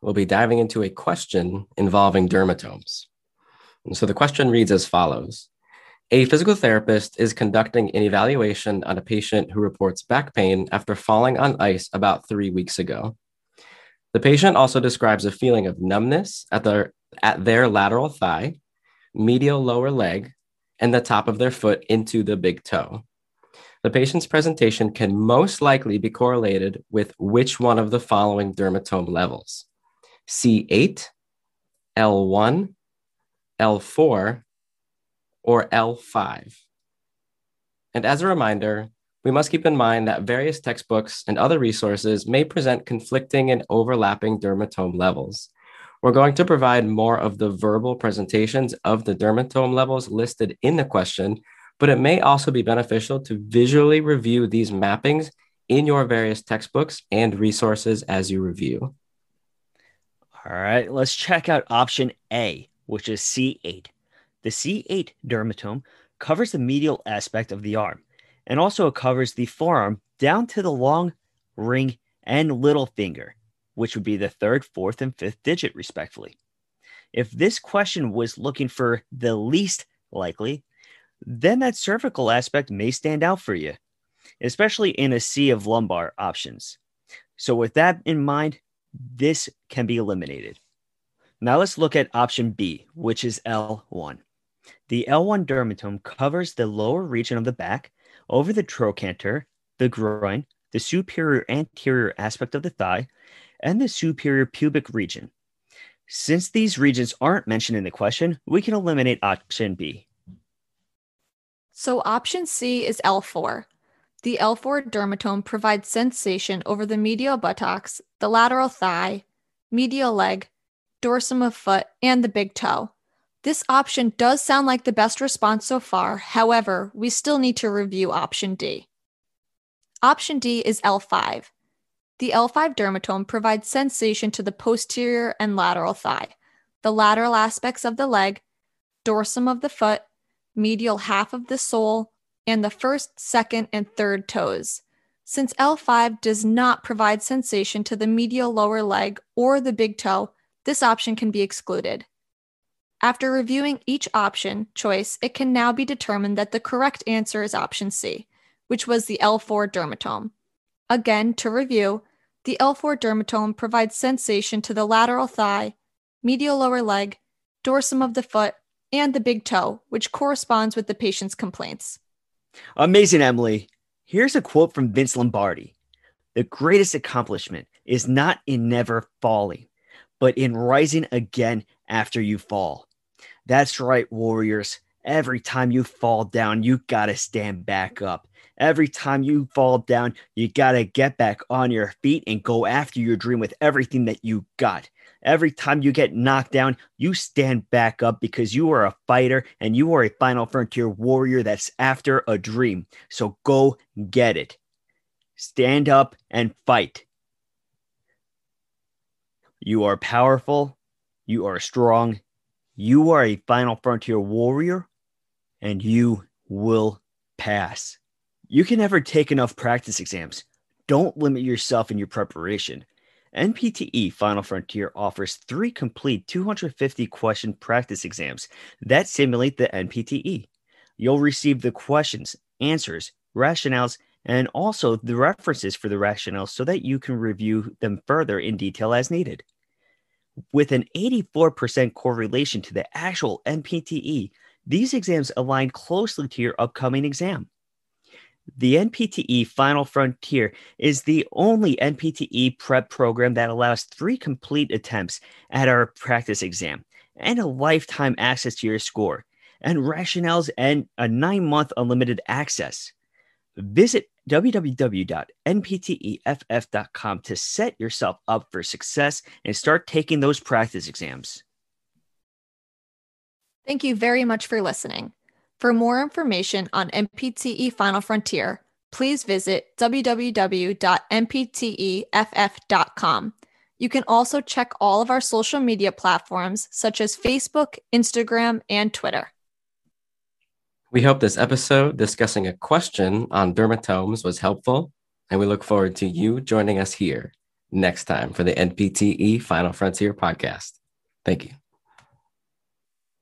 we'll be diving into a question involving dermatomes. And so the question reads as follows A physical therapist is conducting an evaluation on a patient who reports back pain after falling on ice about three weeks ago. The patient also describes a feeling of numbness at their, at their lateral thigh, medial lower leg, and the top of their foot into the big toe. The patient's presentation can most likely be correlated with which one of the following dermatome levels C8, L1, L4, or L5. And as a reminder, we must keep in mind that various textbooks and other resources may present conflicting and overlapping dermatome levels. We're going to provide more of the verbal presentations of the dermatome levels listed in the question, but it may also be beneficial to visually review these mappings in your various textbooks and resources as you review. All right, let's check out option A, which is C8. The C8 dermatome covers the medial aspect of the arm and also covers the forearm down to the long ring and little finger, which would be the third, fourth, and fifth digit, respectively. If this question was looking for the least likely, then that cervical aspect may stand out for you, especially in a sea of lumbar options. So, with that in mind, this can be eliminated. Now let's look at option B, which is L1. The L1 dermatome covers the lower region of the back over the trochanter, the groin, the superior anterior aspect of the thigh, and the superior pubic region. Since these regions aren't mentioned in the question, we can eliminate option B. So option C is L4. The L4 dermatome provides sensation over the medial buttocks, the lateral thigh, medial leg, dorsum of foot, and the big toe. This option does sound like the best response so far. However, we still need to review option D. Option D is L5. The L5 dermatome provides sensation to the posterior and lateral thigh, the lateral aspects of the leg, dorsum of the foot, medial half of the sole, and the first, second, and third toes. Since L5 does not provide sensation to the medial lower leg or the big toe, this option can be excluded. After reviewing each option choice, it can now be determined that the correct answer is option C, which was the L4 dermatome. Again, to review, the L4 dermatome provides sensation to the lateral thigh, medial lower leg, dorsum of the foot, and the big toe, which corresponds with the patient's complaints. Amazing, Emily. Here's a quote from Vince Lombardi The greatest accomplishment is not in never falling, but in rising again after you fall. That's right, Warriors. Every time you fall down, you got to stand back up. Every time you fall down, you got to get back on your feet and go after your dream with everything that you got. Every time you get knocked down, you stand back up because you are a fighter and you are a final frontier warrior that's after a dream. So go get it. Stand up and fight. You are powerful. You are strong. You are a final frontier warrior and you will pass. You can never take enough practice exams. Don't limit yourself in your preparation. NPTE Final Frontier offers three complete 250 question practice exams that simulate the NPTE. You'll receive the questions, answers, rationales, and also the references for the rationales so that you can review them further in detail as needed. With an 84% correlation to the actual NPTE, these exams align closely to your upcoming exam. The NPTE Final Frontier is the only NPTE prep program that allows three complete attempts at our practice exam and a lifetime access to your score, and rationales and a nine month unlimited access. Visit www.npteff.com to set yourself up for success and start taking those practice exams. Thank you very much for listening. For more information on NPTE Final Frontier, please visit www.npteff.com. You can also check all of our social media platforms such as Facebook, Instagram, and Twitter. We hope this episode discussing a question on dermatomes was helpful, and we look forward to you joining us here next time for the NPTE Final Frontier podcast. Thank you.